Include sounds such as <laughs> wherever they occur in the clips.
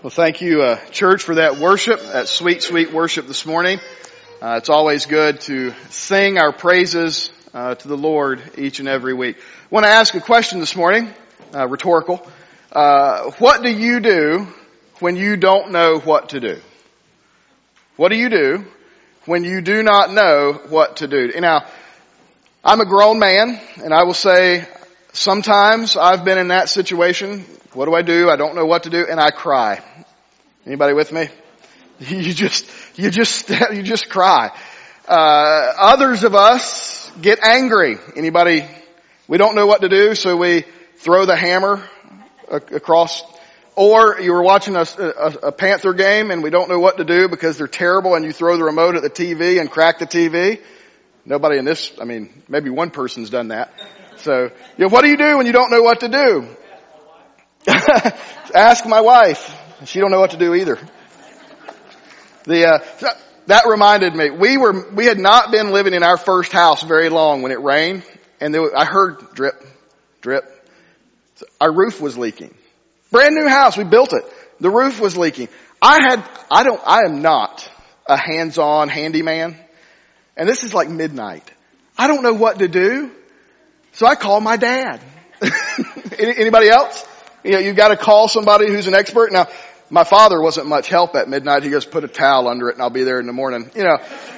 Well, thank you, uh, church, for that worship, that sweet, sweet worship this morning. Uh, it's always good to sing our praises uh, to the Lord each and every week. I want to ask a question this morning, uh, rhetorical. Uh, what do you do when you don't know what to do? What do you do when you do not know what to do? Now, I'm a grown man, and I will say sometimes I've been in that situation what do I do? I don't know what to do, and I cry. Anybody with me? <laughs> You just, you just, <laughs> you just cry. Uh, others of us get angry. Anybody? We don't know what to do, so we throw the hammer across. Or you were watching a, a, a Panther game and we don't know what to do because they're terrible, and you throw the remote at the TV and crack the TV. Nobody in this, I mean, maybe one person's done that. So, you know, what do you do when you don't know what to do? <laughs> Ask my wife. She don't know what to do either. The, uh, that reminded me, we were, we had not been living in our first house very long when it rained and there, I heard drip, drip. Our roof was leaking. Brand new house, we built it. The roof was leaking. I had, I don't, I am not a hands-on handyman. And this is like midnight. I don't know what to do. So I called my dad. <laughs> Anybody else? You know, you've got to call somebody who's an expert. Now, my father wasn't much help at midnight. He goes, put a towel under it and I'll be there in the morning. You know,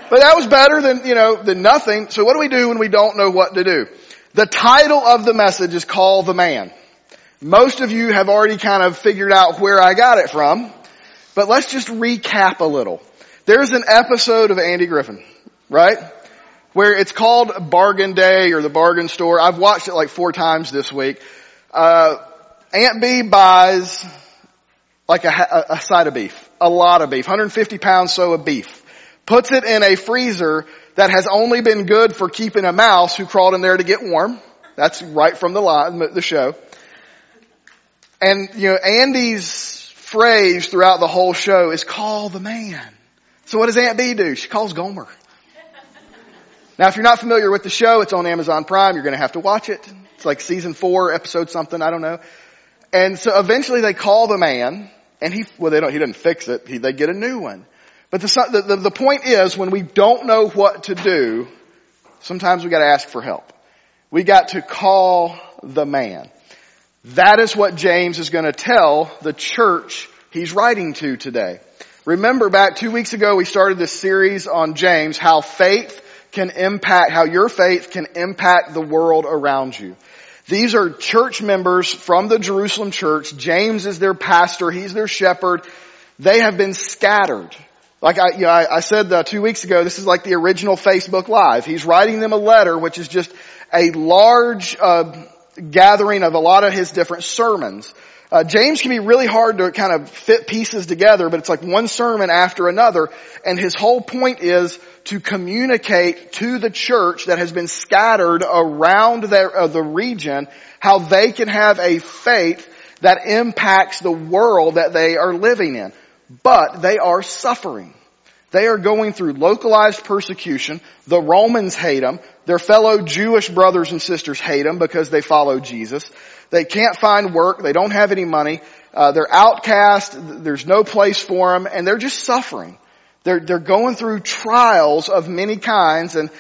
but that was better than, you know, than nothing. So what do we do when we don't know what to do? The title of the message is Call the Man. Most of you have already kind of figured out where I got it from, but let's just recap a little. There's an episode of Andy Griffith, right? Where it's called Bargain Day or the Bargain Store. I've watched it like four times this week. Uh, Aunt Bee buys like a, a, side of beef, a lot of beef, 150 pounds so of beef, puts it in a freezer that has only been good for keeping a mouse who crawled in there to get warm. That's right from the line, the show. And, you know, Andy's phrase throughout the whole show is call the man. So what does Aunt Bee do? She calls Gomer. Now if you're not familiar with the show, it's on Amazon Prime. You're going to have to watch it. It's like season four, episode something, I don't know. And so eventually they call the man, and he, well, they don't, he doesn't fix it. He, they get a new one. But the, the, the point is, when we don't know what to do, sometimes we gotta ask for help. We got to call the man. That is what James is gonna tell the church he's writing to today. Remember back two weeks ago we started this series on James, how faith can impact, how your faith can impact the world around you. These are church members from the Jerusalem church. James is their pastor. He's their shepherd. They have been scattered. Like I, you know, I, I said uh, two weeks ago, this is like the original Facebook Live. He's writing them a letter, which is just a large uh, gathering of a lot of his different sermons. Uh, James can be really hard to kind of fit pieces together, but it's like one sermon after another. And his whole point is to communicate to the church that has been scattered around their, uh, the region how they can have a faith that impacts the world that they are living in. But they are suffering. They are going through localized persecution. The Romans hate them. Their fellow Jewish brothers and sisters hate them because they follow Jesus. They can't find work. They don't have any money. Uh, they're outcast. There's no place for them, and they're just suffering. They're they're going through trials of many kinds, and,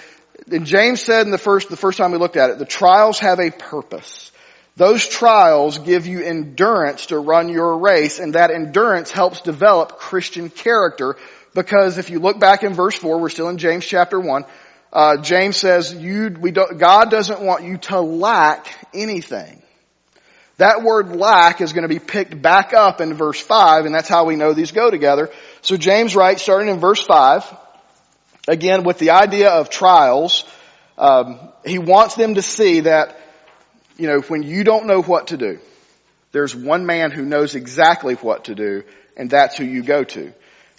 and James said in the first the first time we looked at it, the trials have a purpose. Those trials give you endurance to run your race, and that endurance helps develop Christian character because if you look back in verse 4, we're still in James chapter 1, uh, James says, you, we don't, God doesn't want you to lack anything. That word lack is going to be picked back up in verse 5, and that's how we know these go together. So James writes, starting in verse 5, again with the idea of trials, um, he wants them to see that, you know, when you don't know what to do, there's one man who knows exactly what to do, and that's who you go to.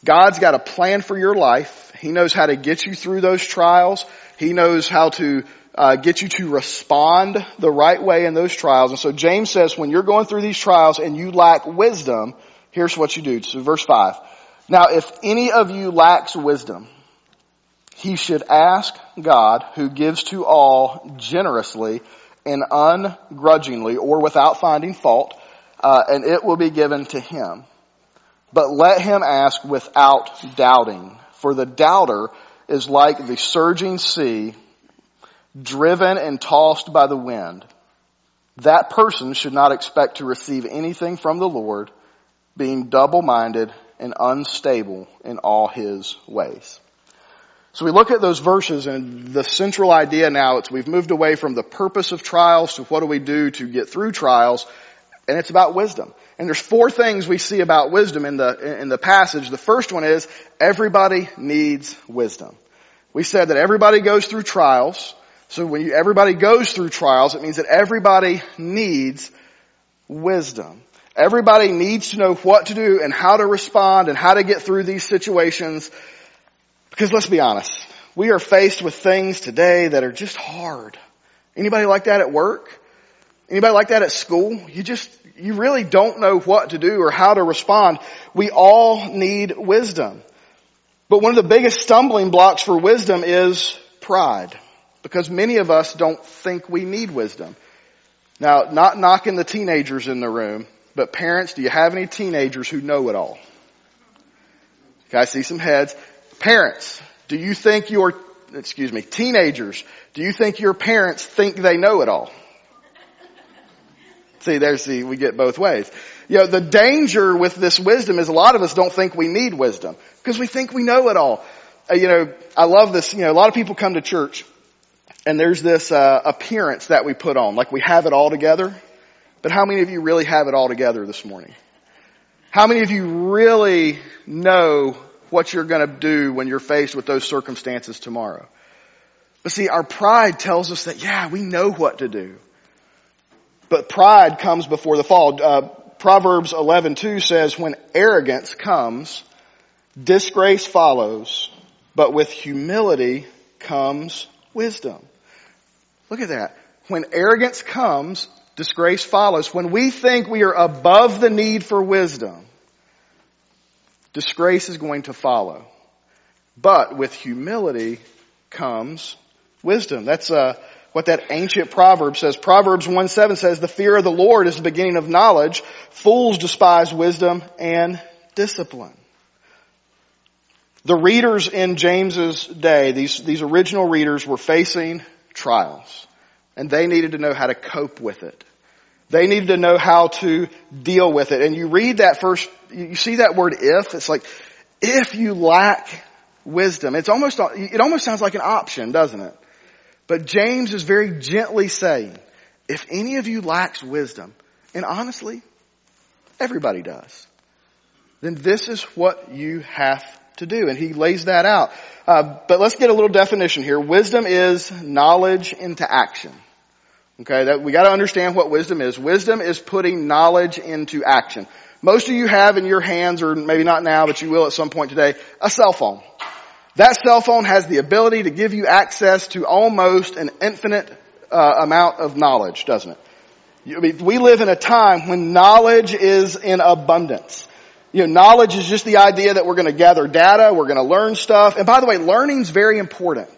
God's got a plan for your life. He knows how to get you through those trials. He knows how to uh, get you to respond the right way in those trials. And so James says when you're going through these trials and you lack wisdom, here's what you do. So verse 5. Now if any of you lacks wisdom, he should ask God who gives to all generously and ungrudgingly or without finding fault, uh, and it will be given to him. but let him ask without doubting. For the doubter is like the surging sea, driven and tossed by the wind. That person should not expect to receive anything from the Lord, being double-minded and unstable in all his ways. So we look at those verses and the central idea now is we've moved away from the purpose of trials to what do we do to get through trials, and it's about wisdom. And there's four things we see about wisdom in the, in the passage. The first one is everybody needs wisdom. We said that everybody goes through trials. So when you, everybody goes through trials, it means that everybody needs wisdom. Everybody needs to know what to do and how to respond and how to get through these situations because let's be honest, we are faced with things today that are just hard. Anybody like that at work? Anybody like that at school? You just, you really don't know what to do or how to respond. We all need wisdom. But one of the biggest stumbling blocks for wisdom is pride. Because many of us don't think we need wisdom. Now, not knocking the teenagers in the room, but parents, do you have any teenagers who know it all? Okay, I see some heads. Parents, do you think your, excuse me, teenagers, do you think your parents think they know it all? See, there's the, we get both ways. You know, the danger with this wisdom is a lot of us don't think we need wisdom because we think we know it all. Uh, you know, I love this, you know, a lot of people come to church and there's this uh, appearance that we put on, like we have it all together. But how many of you really have it all together this morning? How many of you really know what you're going to do when you're faced with those circumstances tomorrow. But see, our pride tells us that, yeah, we know what to do. But pride comes before the fall. Uh, Proverbs 11:2 says, "When arrogance comes, disgrace follows, but with humility comes wisdom." Look at that. When arrogance comes, disgrace follows. When we think we are above the need for wisdom, disgrace is going to follow. But with humility comes wisdom. That's uh, what that ancient proverb says. Proverbs 1 7 says, The fear of the Lord is the beginning of knowledge. Fools despise wisdom and discipline. The readers in James's day, these, these original readers were facing trials. And they needed to know how to cope with it. They needed to know how to deal with it. And you read that first, you see that word if, it's like, if you lack wisdom, it's almost, it almost sounds like an option, doesn't it? But James is very gently saying, if any of you lacks wisdom, and honestly, everybody does, then this is what you have to do. And he lays that out. Uh, but let's get a little definition here. Wisdom is knowledge into action. Okay, that we gotta understand what wisdom is. Wisdom is putting knowledge into action. Most of you have in your hands, or maybe not now, but you will at some point today, a cell phone. That cell phone has the ability to give you access to almost an infinite uh, amount of knowledge, doesn't it? I mean, we live in a time when knowledge is in abundance. You know, knowledge is just the idea that we're going to gather data, we're going to learn stuff. And by the way, learning is very important.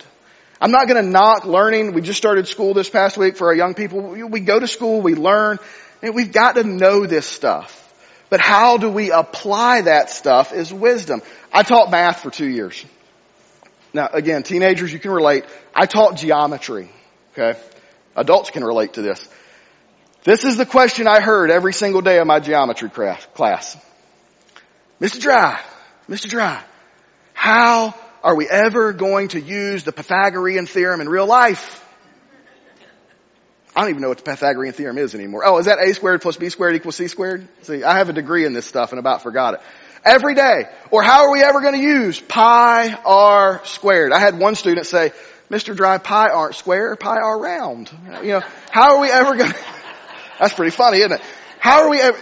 I'm not going to knock learning. We just started school this past week for our young people. We go to school, we learn, and we've got to know this stuff. But how do we apply that stuff is wisdom. I taught math for two years. Now again, teenagers, you can relate. I taught geometry. Okay. Adults can relate to this. This is the question I heard every single day of my geometry class. Mr. Dry, Mr. Dry, how are we ever going to use the Pythagorean theorem in real life? I don't even know what the Pythagorean theorem is anymore. Oh, is that a squared plus b squared equals c squared? See, I have a degree in this stuff and about forgot it. Every day. Or how are we ever going to use pi r squared? I had one student say, Mr. Dry, pi aren't square, pi r round. You know, how are we ever going <laughs> to, that's pretty funny, isn't it? How are we ever,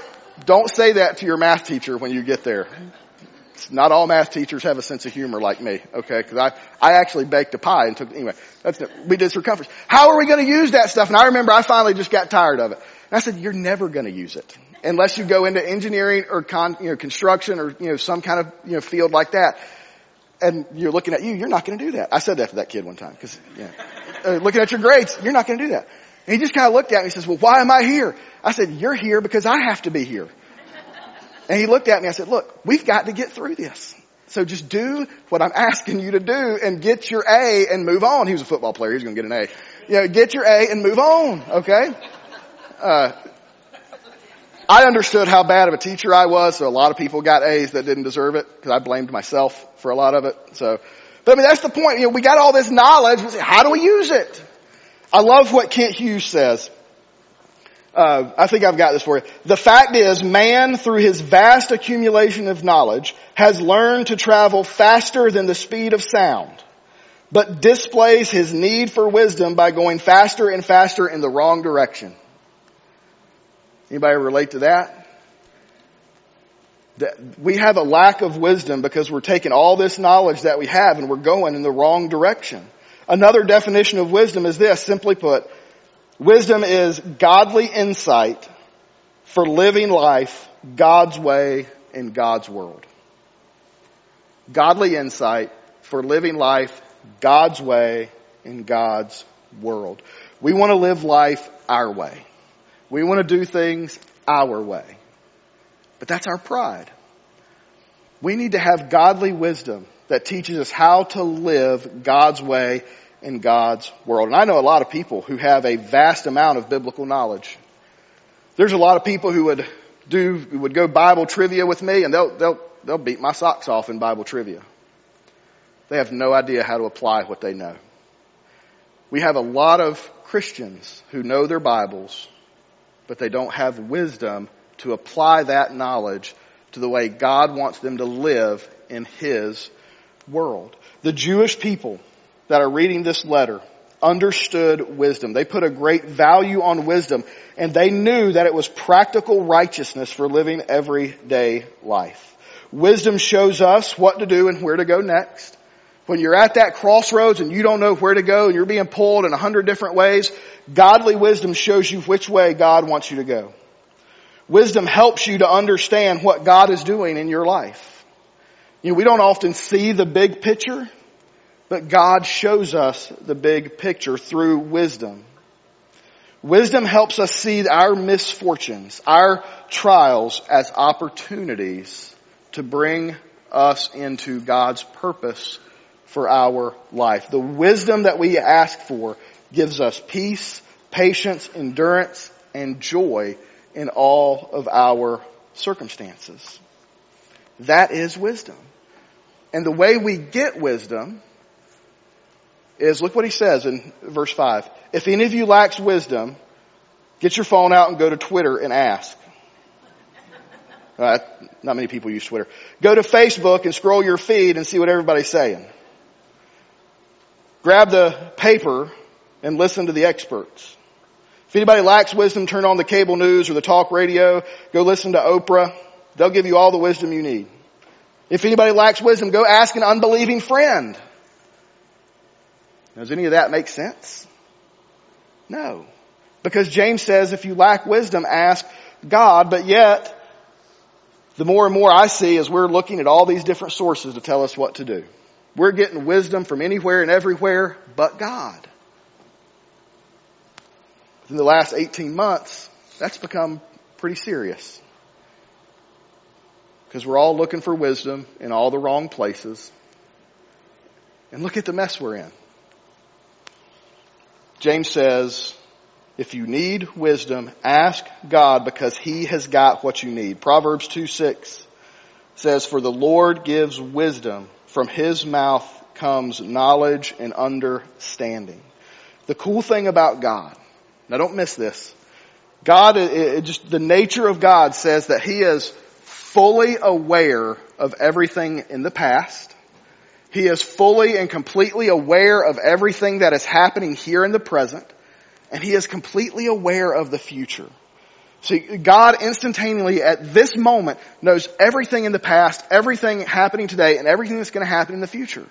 don't say that to your math teacher when you get there. It's Not all math teachers have a sense of humor like me, okay? Cause I, I actually baked a pie and took, anyway, that's, we did circumference. How are we going to use that stuff? And I remember I finally just got tired of it. And I said, you're never going to use it unless you go into engineering or con, you know, construction or, you know, some kind of, you know, field like that. And you're looking at you, you're not going to do that. I said that to that kid one time you know, uh, looking at your grades, you're not going to do that. And he just kind of looked at me and says, well, why am I here? I said, you're here because I have to be here. And he looked at me. I said, look, we've got to get through this. So just do what I'm asking you to do and get your A and move on. He was a football player. He's going to get an A. You know, get your A and move on. Okay. Uh, I understood how bad of a teacher I was, so a lot of people got A's that didn't deserve it because I blamed myself for a lot of it. So, but I mean, that's the point. You know, we got all this knowledge. How do we use it? I love what Kent Hughes says. Uh, I think I've got this for you. The fact is, man, through his vast accumulation of knowledge, has learned to travel faster than the speed of sound, but displays his need for wisdom by going faster and faster in the wrong direction. Anybody relate to that? that? We have a lack of wisdom because we're taking all this knowledge that we have and we're going in the wrong direction. Another definition of wisdom is this, simply put, wisdom is godly insight for living life God's way in God's world. Godly insight for living life God's way in God's world. We want to live life our way. We want to do things our way. But that's our pride. We need to have godly wisdom that teaches us how to live God's way in God's world. And I know a lot of people who have a vast amount of biblical knowledge. There's a lot of people who would do, would go Bible trivia with me and they'll, they'll, they'll beat my socks off in Bible trivia. They have no idea how to apply what they know. We have a lot of Christians who know their Bibles but they don't have wisdom to apply that knowledge to the way God wants them to live in His world. The Jewish people that are reading this letter understood wisdom. They put a great value on wisdom and they knew that it was practical righteousness for living everyday life. Wisdom shows us what to do and where to go next. When you're at that crossroads and you don't know where to go and you're being pulled in a hundred different ways, godly wisdom shows you which way God wants you to go. Wisdom helps you to understand what God is doing in your life. You know, we don't often see the big picture, but God shows us the big picture through wisdom. Wisdom helps us see our misfortunes, our trials as opportunities to bring us into God's purpose for our life. The wisdom that we ask for gives us peace, patience, endurance, and joy in all of our circumstances. That is wisdom. And the way we get wisdom is, look what he says in verse 5. If any of you lacks wisdom, get your phone out and go to Twitter and ask. Uh, not many people use Twitter. Go to Facebook and scroll your feed and see what everybody's saying. Grab the paper and listen to the experts. If anybody lacks wisdom, turn on the cable news or the talk radio. Go listen to Oprah. They'll give you all the wisdom you need. If anybody lacks wisdom, go ask an unbelieving friend. Does any of that make sense? No. Because James says if you lack wisdom, ask God, but yet, the more and more I see as we're looking at all these different sources to tell us what to do. We're getting wisdom from anywhere and everywhere but God. In the last 18 months, that's become pretty serious. Because we're all looking for wisdom in all the wrong places. And look at the mess we're in. James says, if you need wisdom, ask God because He has got what you need. Proverbs 2 6 says, For the Lord gives wisdom from his mouth comes knowledge and understanding. The cool thing about God, now don't miss this. God, it, just, the nature of God says that he is fully aware of everything in the past. He is fully and completely aware of everything that is happening here in the present. And he is completely aware of the future. See, God instantaneously at this moment knows everything in the past, everything happening today, and everything that's going to happen in the future.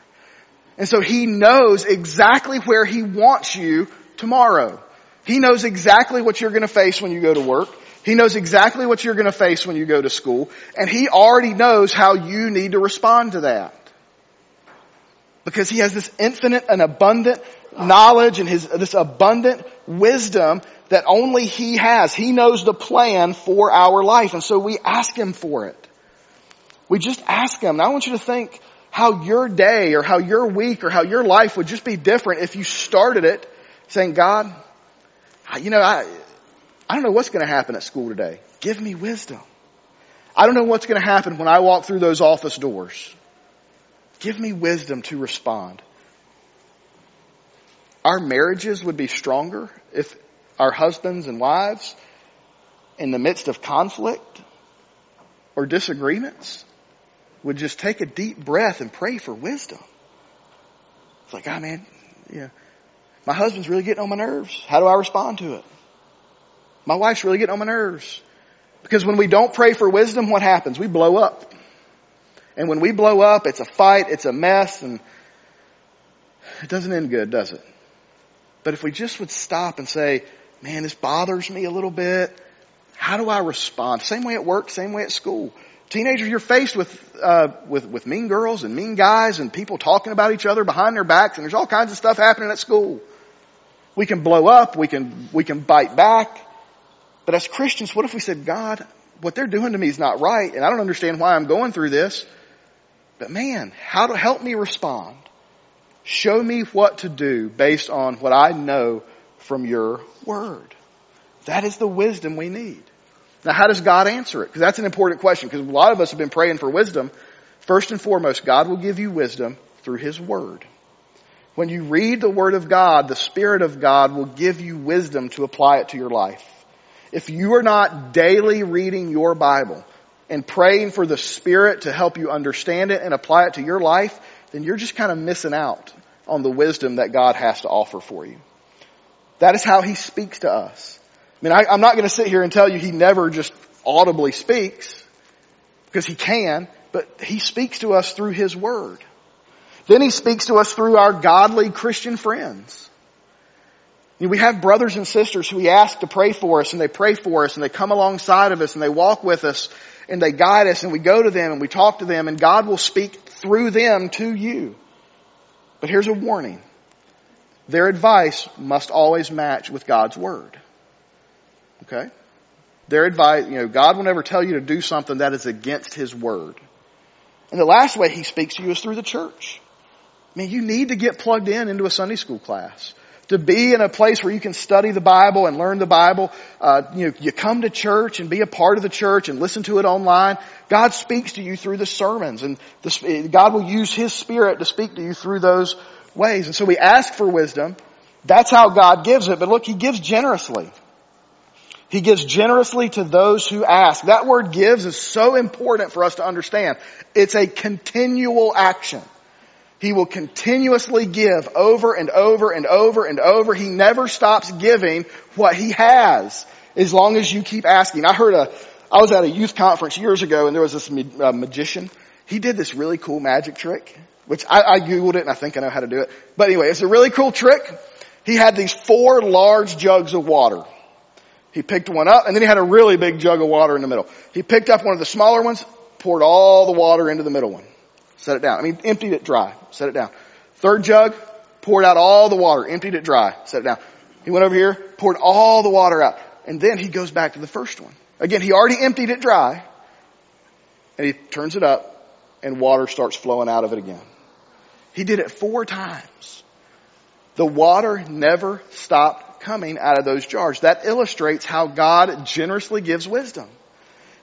And so He knows exactly where He wants you tomorrow. He knows exactly what you're going to face when you go to work. He knows exactly what you're going to face when you go to school. And He already knows how you need to respond to that. Because He has this infinite and abundant knowledge and His, this abundant wisdom that only He has. He knows the plan for our life and so we ask Him for it. We just ask Him. And I want you to think how your day or how your week or how your life would just be different if you started it saying, God, you know, I, I don't know what's going to happen at school today. Give me wisdom. I don't know what's going to happen when I walk through those office doors. Give me wisdom to respond. Our marriages would be stronger if our husbands and wives, in the midst of conflict or disagreements, would just take a deep breath and pray for wisdom. It's like, ah, oh, man, yeah, my husband's really getting on my nerves. How do I respond to it? My wife's really getting on my nerves. Because when we don't pray for wisdom, what happens? We blow up. And when we blow up, it's a fight, it's a mess, and it doesn't end good, does it? But if we just would stop and say, man, this bothers me a little bit. How do I respond? Same way at work, same way at school. Teenagers, you're faced with, uh, with, with mean girls and mean guys and people talking about each other behind their backs and there's all kinds of stuff happening at school. We can blow up, we can, we can bite back. But as Christians, what if we said, God, what they're doing to me is not right and I don't understand why I'm going through this. But man, how to help me respond? Show me what to do based on what I know from your word. That is the wisdom we need. Now how does God answer it? Because that's an important question because a lot of us have been praying for wisdom. First and foremost, God will give you wisdom through His Word. When you read the Word of God, the Spirit of God will give you wisdom to apply it to your life. If you are not daily reading your Bible and praying for the Spirit to help you understand it and apply it to your life, then you're just kind of missing out on the wisdom that God has to offer for you. That is how He speaks to us. I mean, I, am not going to sit here and tell you He never just audibly speaks, because He can, but He speaks to us through His Word. Then He speaks to us through our godly Christian friends. You know, we have brothers and sisters who we ask to pray for us and they pray for us and they come alongside of us and they walk with us and they guide us and we go to them and we talk to them and God will speak through them to you. But here's a warning. Their advice must always match with God's Word. Okay? Their advice, you know, God will never tell you to do something that is against His Word. And the last way He speaks to you is through the church. I mean, you need to get plugged in into a Sunday school class. To be in a place where you can study the Bible and learn the Bible, uh, you know, you come to church and be a part of the church and listen to it online. God speaks to you through the sermons, and the, God will use His Spirit to speak to you through those ways. And so we ask for wisdom. That's how God gives it. But look, He gives generously. He gives generously to those who ask. That word gives is so important for us to understand. It's a continual action. He will continuously give over and over and over and over. He never stops giving what he has as long as you keep asking. I heard a, I was at a youth conference years ago and there was this uh, magician. He did this really cool magic trick, which I, I Googled it and I think I know how to do it. But anyway, it's a really cool trick. He had these four large jugs of water. He picked one up and then he had a really big jug of water in the middle. He picked up one of the smaller ones, poured all the water into the middle one. Set it down. I mean, emptied it dry. Set it down. Third jug, poured out all the water, emptied it dry. Set it down. He went over here, poured all the water out. And then he goes back to the first one. Again, he already emptied it dry. And he turns it up and water starts flowing out of it again. He did it four times. The water never stopped coming out of those jars. That illustrates how God generously gives wisdom.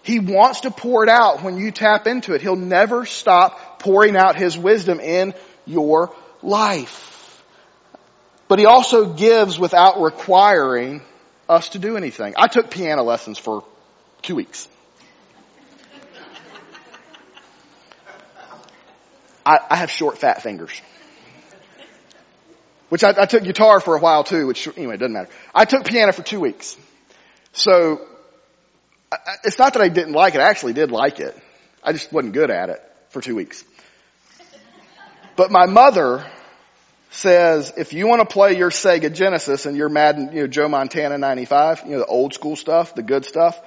He wants to pour it out when you tap into it. He'll never stop pouring out His wisdom in your life. But He also gives without requiring us to do anything. I took piano lessons for two weeks. I, I have short, fat fingers. Which I, I, took guitar for a while too, which anyway, it doesn't matter. I took piano for two weeks. So, it's not that I didn't like it, I actually did like it. I just wasn't good at it for two weeks. But my mother says, if you want to play your Sega Genesis and your Madden, you know, Joe Montana 95, you know, the old school stuff, the good stuff,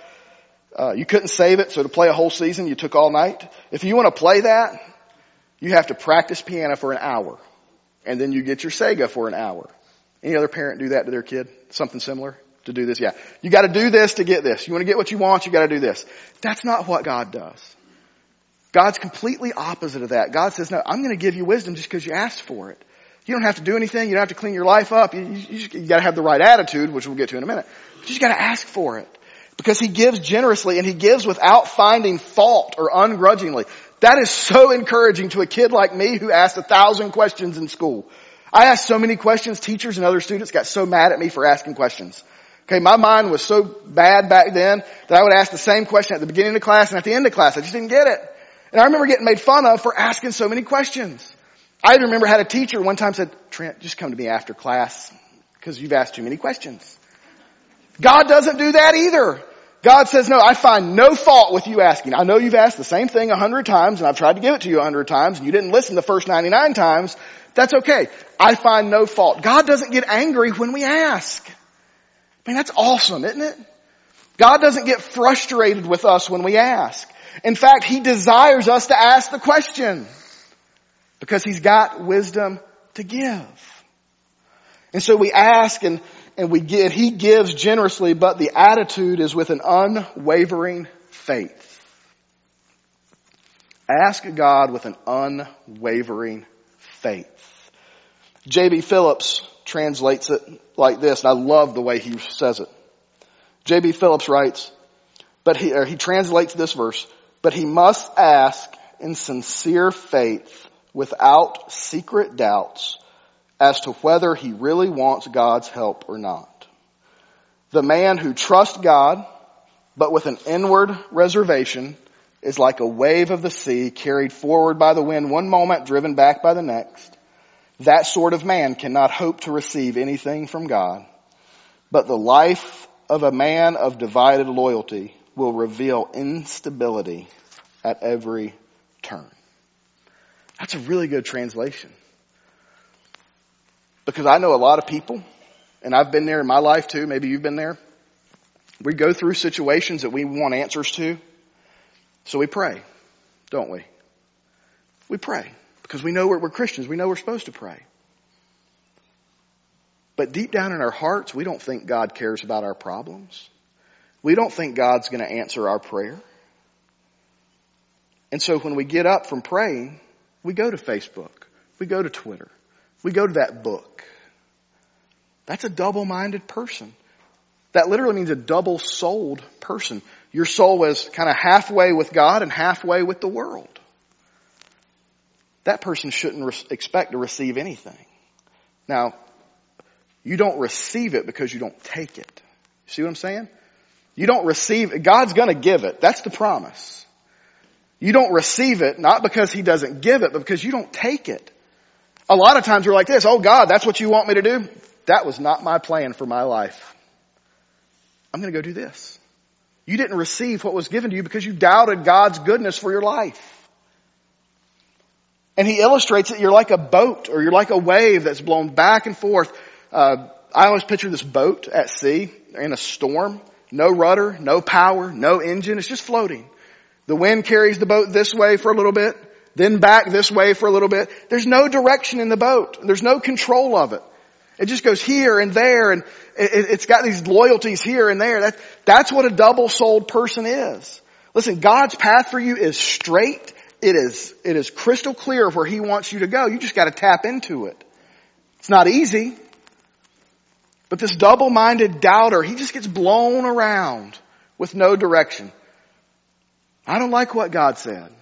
uh, you couldn't save it, so to play a whole season, you took all night. If you want to play that, you have to practice piano for an hour and then you get your Sega for an hour. Any other parent do that to their kid? Something similar to do this? Yeah. You gotta do this to get this. You wanna get what you want, you gotta do this. That's not what God does. God's completely opposite of that. God says, no, I'm going to give you wisdom just because you asked for it. You don't have to do anything. You don't have to clean your life up. You, you, you got to have the right attitude, which we'll get to in a minute. But you just got to ask for it. Because he gives generously and he gives without finding fault or ungrudgingly. That is so encouraging to a kid like me who asked a thousand questions in school. I asked so many questions, teachers and other students got so mad at me for asking questions. Okay, my mind was so bad back then that I would ask the same question at the beginning of class and at the end of class. I just didn't get it. And I remember getting made fun of for asking so many questions. I remember had a teacher one time said, Trent, just come to me after class because you've asked too many questions. God doesn't do that either. God says, no, I find no fault with you asking. I know you've asked the same thing a hundred times and I've tried to give it to you a hundred times and you didn't listen the first 99 times. That's okay. I find no fault. God doesn't get angry when we ask. I mean, that's awesome, isn't it? God doesn't get frustrated with us when we ask. In fact, He desires us to ask the question because He's got wisdom to give. And so we ask and and we get, he gives generously, but the attitude is with an unwavering faith. Ask God with an unwavering faith. J.B. Phillips translates it like this, and I love the way he says it. J.B. Phillips writes, but he, he translates this verse, but he must ask in sincere faith without secret doubts as to whether he really wants God's help or not. The man who trusts God, but with an inward reservation, is like a wave of the sea carried forward by the wind one moment, driven back by the next. That sort of man cannot hope to receive anything from God. But the life of a man of divided loyalty will reveal instability at every turn. That's a really good translation. Because I know a lot of people, and I've been there in my life too, maybe you've been there. We go through situations that we want answers to. So we pray, don't we? We pray because we know we're, we're Christians. We know we're supposed to pray. But deep down in our hearts, we don't think God cares about our problems. We don't think God's going to answer our prayer. And so when we get up from praying, we go to Facebook. We go to Twitter. We go to that book. That's a double-minded person. That literally means a double-souled person. Your soul is kind of halfway with God and halfway with the world. That person shouldn't re- expect to receive anything. Now, you don't receive it because you don't take it. See what I'm saying? You don't receive it. God's gonna give it. That's the promise. You don't receive it not because He doesn't give it, but because you don't take it. A lot of times we're like this, oh God, that's what you want me to do? That was not my plan for my life. I'm going to go do this. You didn't receive what was given to you because you doubted God's goodness for your life. And he illustrates it, you're like a boat or you're like a wave that's blown back and forth. Uh, I always picture this boat at sea in a storm. No rudder, no power, no engine. It's just floating. The wind carries the boat this way for a little bit then back this way for a little bit. There's no direction in the boat. There's no control of it. It just goes here and there and it, has got these loyalties here and there. That's what a double-souled person is. Listen, God's path for you is straight. It is, it is crystal clear where He wants you to go. You just gotta tap into it. It's not easy. But this double-minded doubter, he just gets blown around with no direction. I don't like what God said.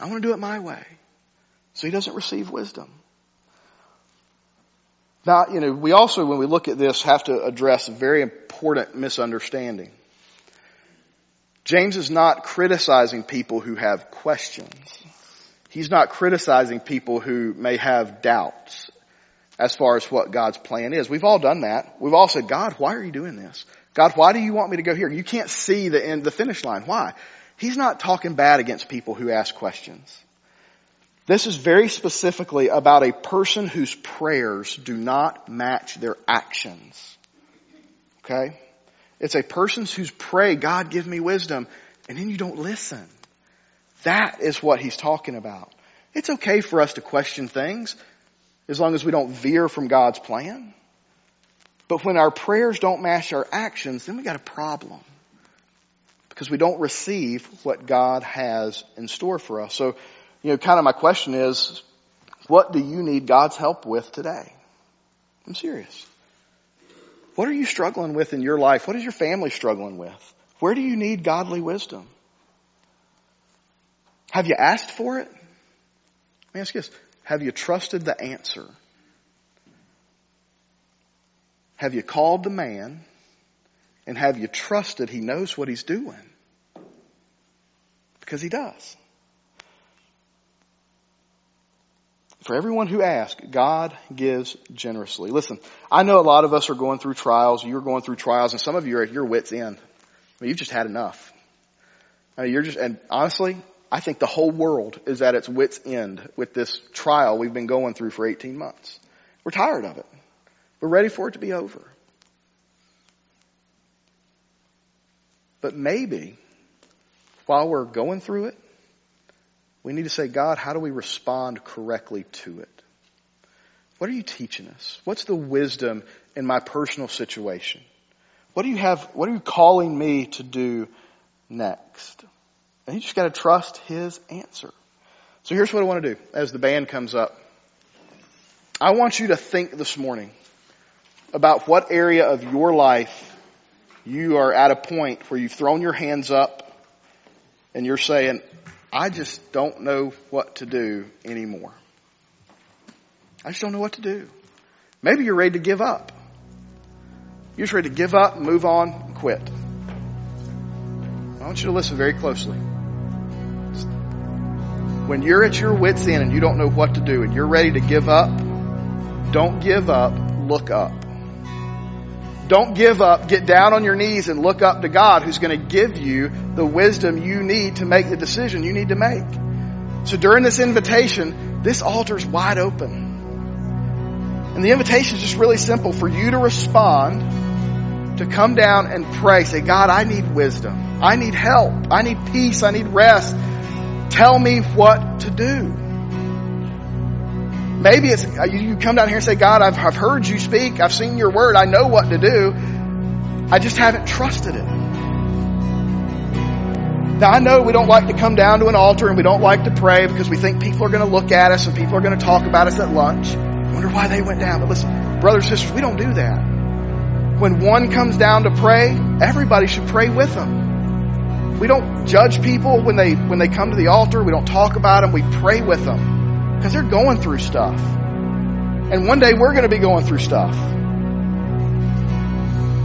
I want to do it my way. So he doesn't receive wisdom. Now, you know, we also, when we look at this, have to address a very important misunderstanding. James is not criticizing people who have questions. He's not criticizing people who may have doubts as far as what God's plan is. We've all done that. We've all said, God, why are you doing this? God, why do you want me to go here? You can't see the end, the finish line. Why? He's not talking bad against people who ask questions. This is very specifically about a person whose prayers do not match their actions. Okay? It's a person who's pray, God give me wisdom, and then you don't listen. That is what he's talking about. It's okay for us to question things as long as we don't veer from God's plan. But when our prayers don't match our actions, then we got a problem. because we don't receive what God has in store for us. So, you know, kind of my question is, what do you need God's help with today? I'm serious. What are you struggling with in your life? What is your family struggling with? Where do you need godly wisdom? Have you asked for it? Let me ask you this. Have you trusted the answer? Have you called the man and have you trusted he knows what he's doing? Because he does. For everyone who asks, God gives generously. Listen, I know a lot of us are going through trials. You're going through trials, and some of you are at your wits' end. I mean, you've just had enough. I mean, you're just, and honestly, I think the whole world is at its wits' end with this trial we've been going through for 18 months. We're tired of it. We're ready for it to be over. But maybe while we're going through it, we need to say, God, how do we respond correctly to it? What are you teaching us? What's the wisdom in my personal situation? What do you have, what are you calling me to do next? And you just gotta trust His answer. So here's what I want to do as the band comes up. I want you to think this morning about what area of your life you are at a point where you've thrown your hands up and you're saying, I just don't know what to do anymore. I just don't know what to do. Maybe you're ready to give up. You're just ready to give up, move on, and quit. I want you to listen very closely. When you're at your wits end and you don't know what to do and you're ready to give up, don't give up, look up. Don't give up. Get down on your knees and look up to God who's going to give you the wisdom you need to make the decision you need to make. So during this invitation, this altar is wide open. And the invitation is just really simple for you to respond, to come down and pray. Say, God, I need wisdom. I need help. I need peace. I need rest. Tell me what to do. Maybe it's, uh, you come down here and say, God, I've, I've heard you speak. I've seen your word. I know what to do. I just haven't trusted it. Now I know we don't like to come down to an altar and we don't like to pray because we think people are going to look at us and people are going to talk about us at lunch. I wonder why they went down. But listen, brothers and sisters, we don't do that. When one comes down to pray, everybody should pray with them. We don't judge people when they, when they come to the altar. We don't talk about them. We pray with them. Because they're going through stuff. And one day we're going to be going through stuff.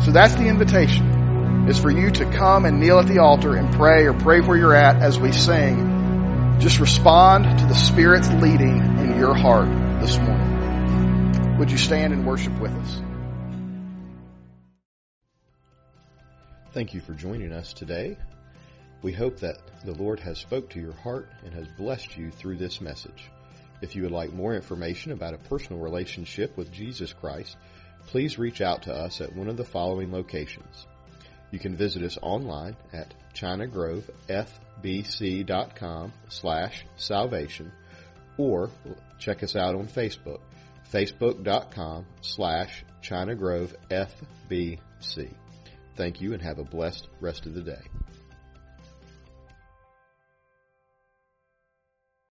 So that's the invitation. Is for you to come and kneel at the altar and pray or pray where you're at as we sing. Just respond to the Spirit's leading in your heart this morning. Would you stand and worship with us? Thank you for joining us today. We hope that the Lord has spoke to your heart and has blessed you through this message. If you would like more information about a personal relationship with Jesus Christ, please reach out to us at one of the following locations. You can visit us online at chinagrovefbc.com slash salvation or check us out on Facebook, facebook.com slash chinagrovefbc. Thank you and have a blessed rest of the day.